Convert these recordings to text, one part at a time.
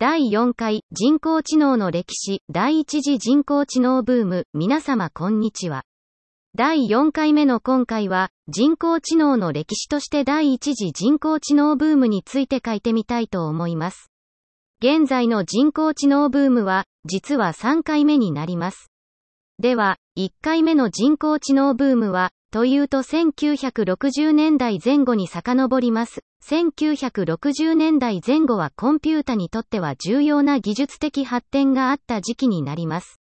第4回人工知能の歴史第一次人工知能ブーム皆様こんにちは。第4回目の今回は人工知能の歴史として第一次人工知能ブームについて書いてみたいと思います。現在の人工知能ブームは実は3回目になります。では、1回目の人工知能ブームはというと1960年代前後に遡ります。1960年代前後はコンピュータにとっては重要な技術的発展があった時期になります。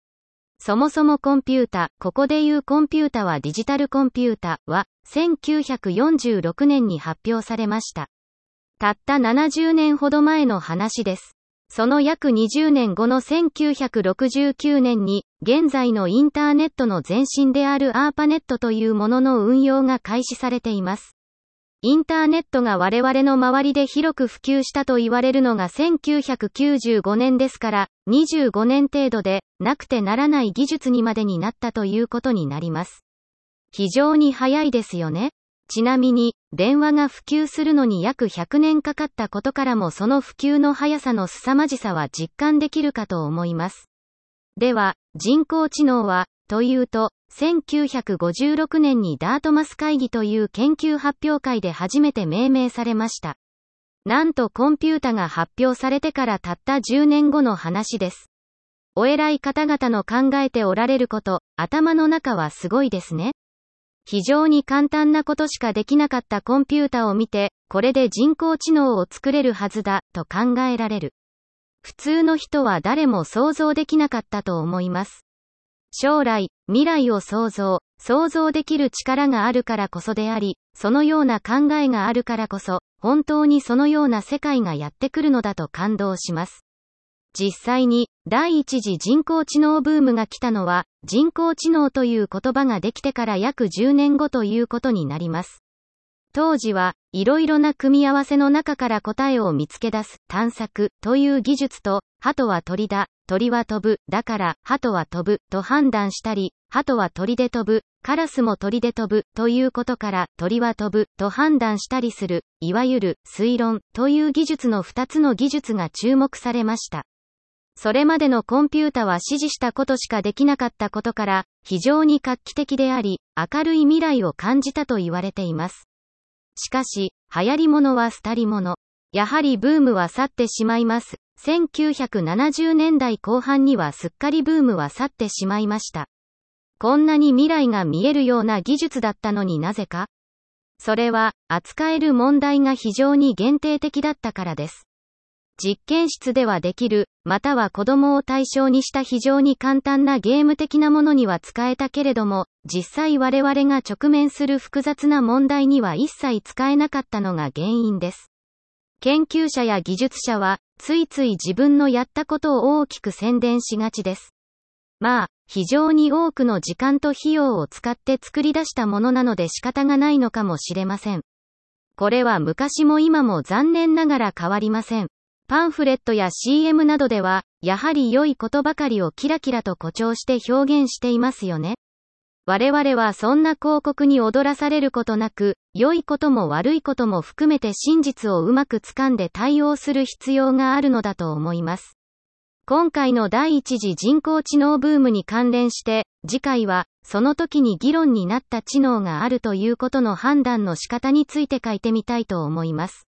そもそもコンピュータ、ここでいうコンピュータはデジタルコンピュータは1946年に発表されました。たった70年ほど前の話です。その約20年後の1969年に、現在のインターネットの前身であるアーパネットというものの運用が開始されています。インターネットが我々の周りで広く普及したと言われるのが1995年ですから、25年程度で、なくてならない技術にまでになったということになります。非常に早いですよね。ちなみに、電話が普及するのに約100年かかったことからもその普及の速さの凄まじさは実感できるかと思います。では、人工知能は、というと、1956年にダートマス会議という研究発表会で初めて命名されました。なんとコンピュータが発表されてからたった10年後の話です。お偉い方々の考えておられること、頭の中はすごいですね。非常に簡単なことしかできなかったコンピュータを見て、これで人工知能を作れるはずだ、と考えられる。普通の人は誰も想像できなかったと思います。将来、未来を想像、想像できる力があるからこそであり、そのような考えがあるからこそ、本当にそのような世界がやってくるのだと感動します。実際に、第一次人工知能ブームが来たのは、人工知能という言葉ができてから約10年後ということになります。当時は、いろいろな組み合わせの中から答えを見つけ出す、探索、という技術と、鳩は鳥だ、鳥は飛ぶ、だから、鳩は飛ぶ、と判断したり、鳩は鳥で飛ぶ、カラスも鳥で飛ぶ、ということから、鳥は飛ぶ、と判断したりする、いわゆる、推論、という技術の2つの技術が注目されました。それまでのコンピュータは指示したことしかできなかったことから、非常に画期的であり、明るい未来を感じたと言われています。しかし、流行り物は廃り物。やはりブームは去ってしまいます。1970年代後半にはすっかりブームは去ってしまいました。こんなに未来が見えるような技術だったのになぜかそれは、扱える問題が非常に限定的だったからです。実験室ではできる、または子供を対象にした非常に簡単なゲーム的なものには使えたけれども、実際我々が直面する複雑な問題には一切使えなかったのが原因です。研究者や技術者は、ついつい自分のやったことを大きく宣伝しがちです。まあ、非常に多くの時間と費用を使って作り出したものなので仕方がないのかもしれません。これは昔も今も残念ながら変わりません。パンフレットや CM などでは、やはり良いことばかりをキラキラと誇張して表現していますよね。我々はそんな広告に踊らされることなく、良いことも悪いことも含めて真実をうまく掴んで対応する必要があるのだと思います。今回の第一次人工知能ブームに関連して、次回は、その時に議論になった知能があるということの判断の仕方について書いてみたいと思います。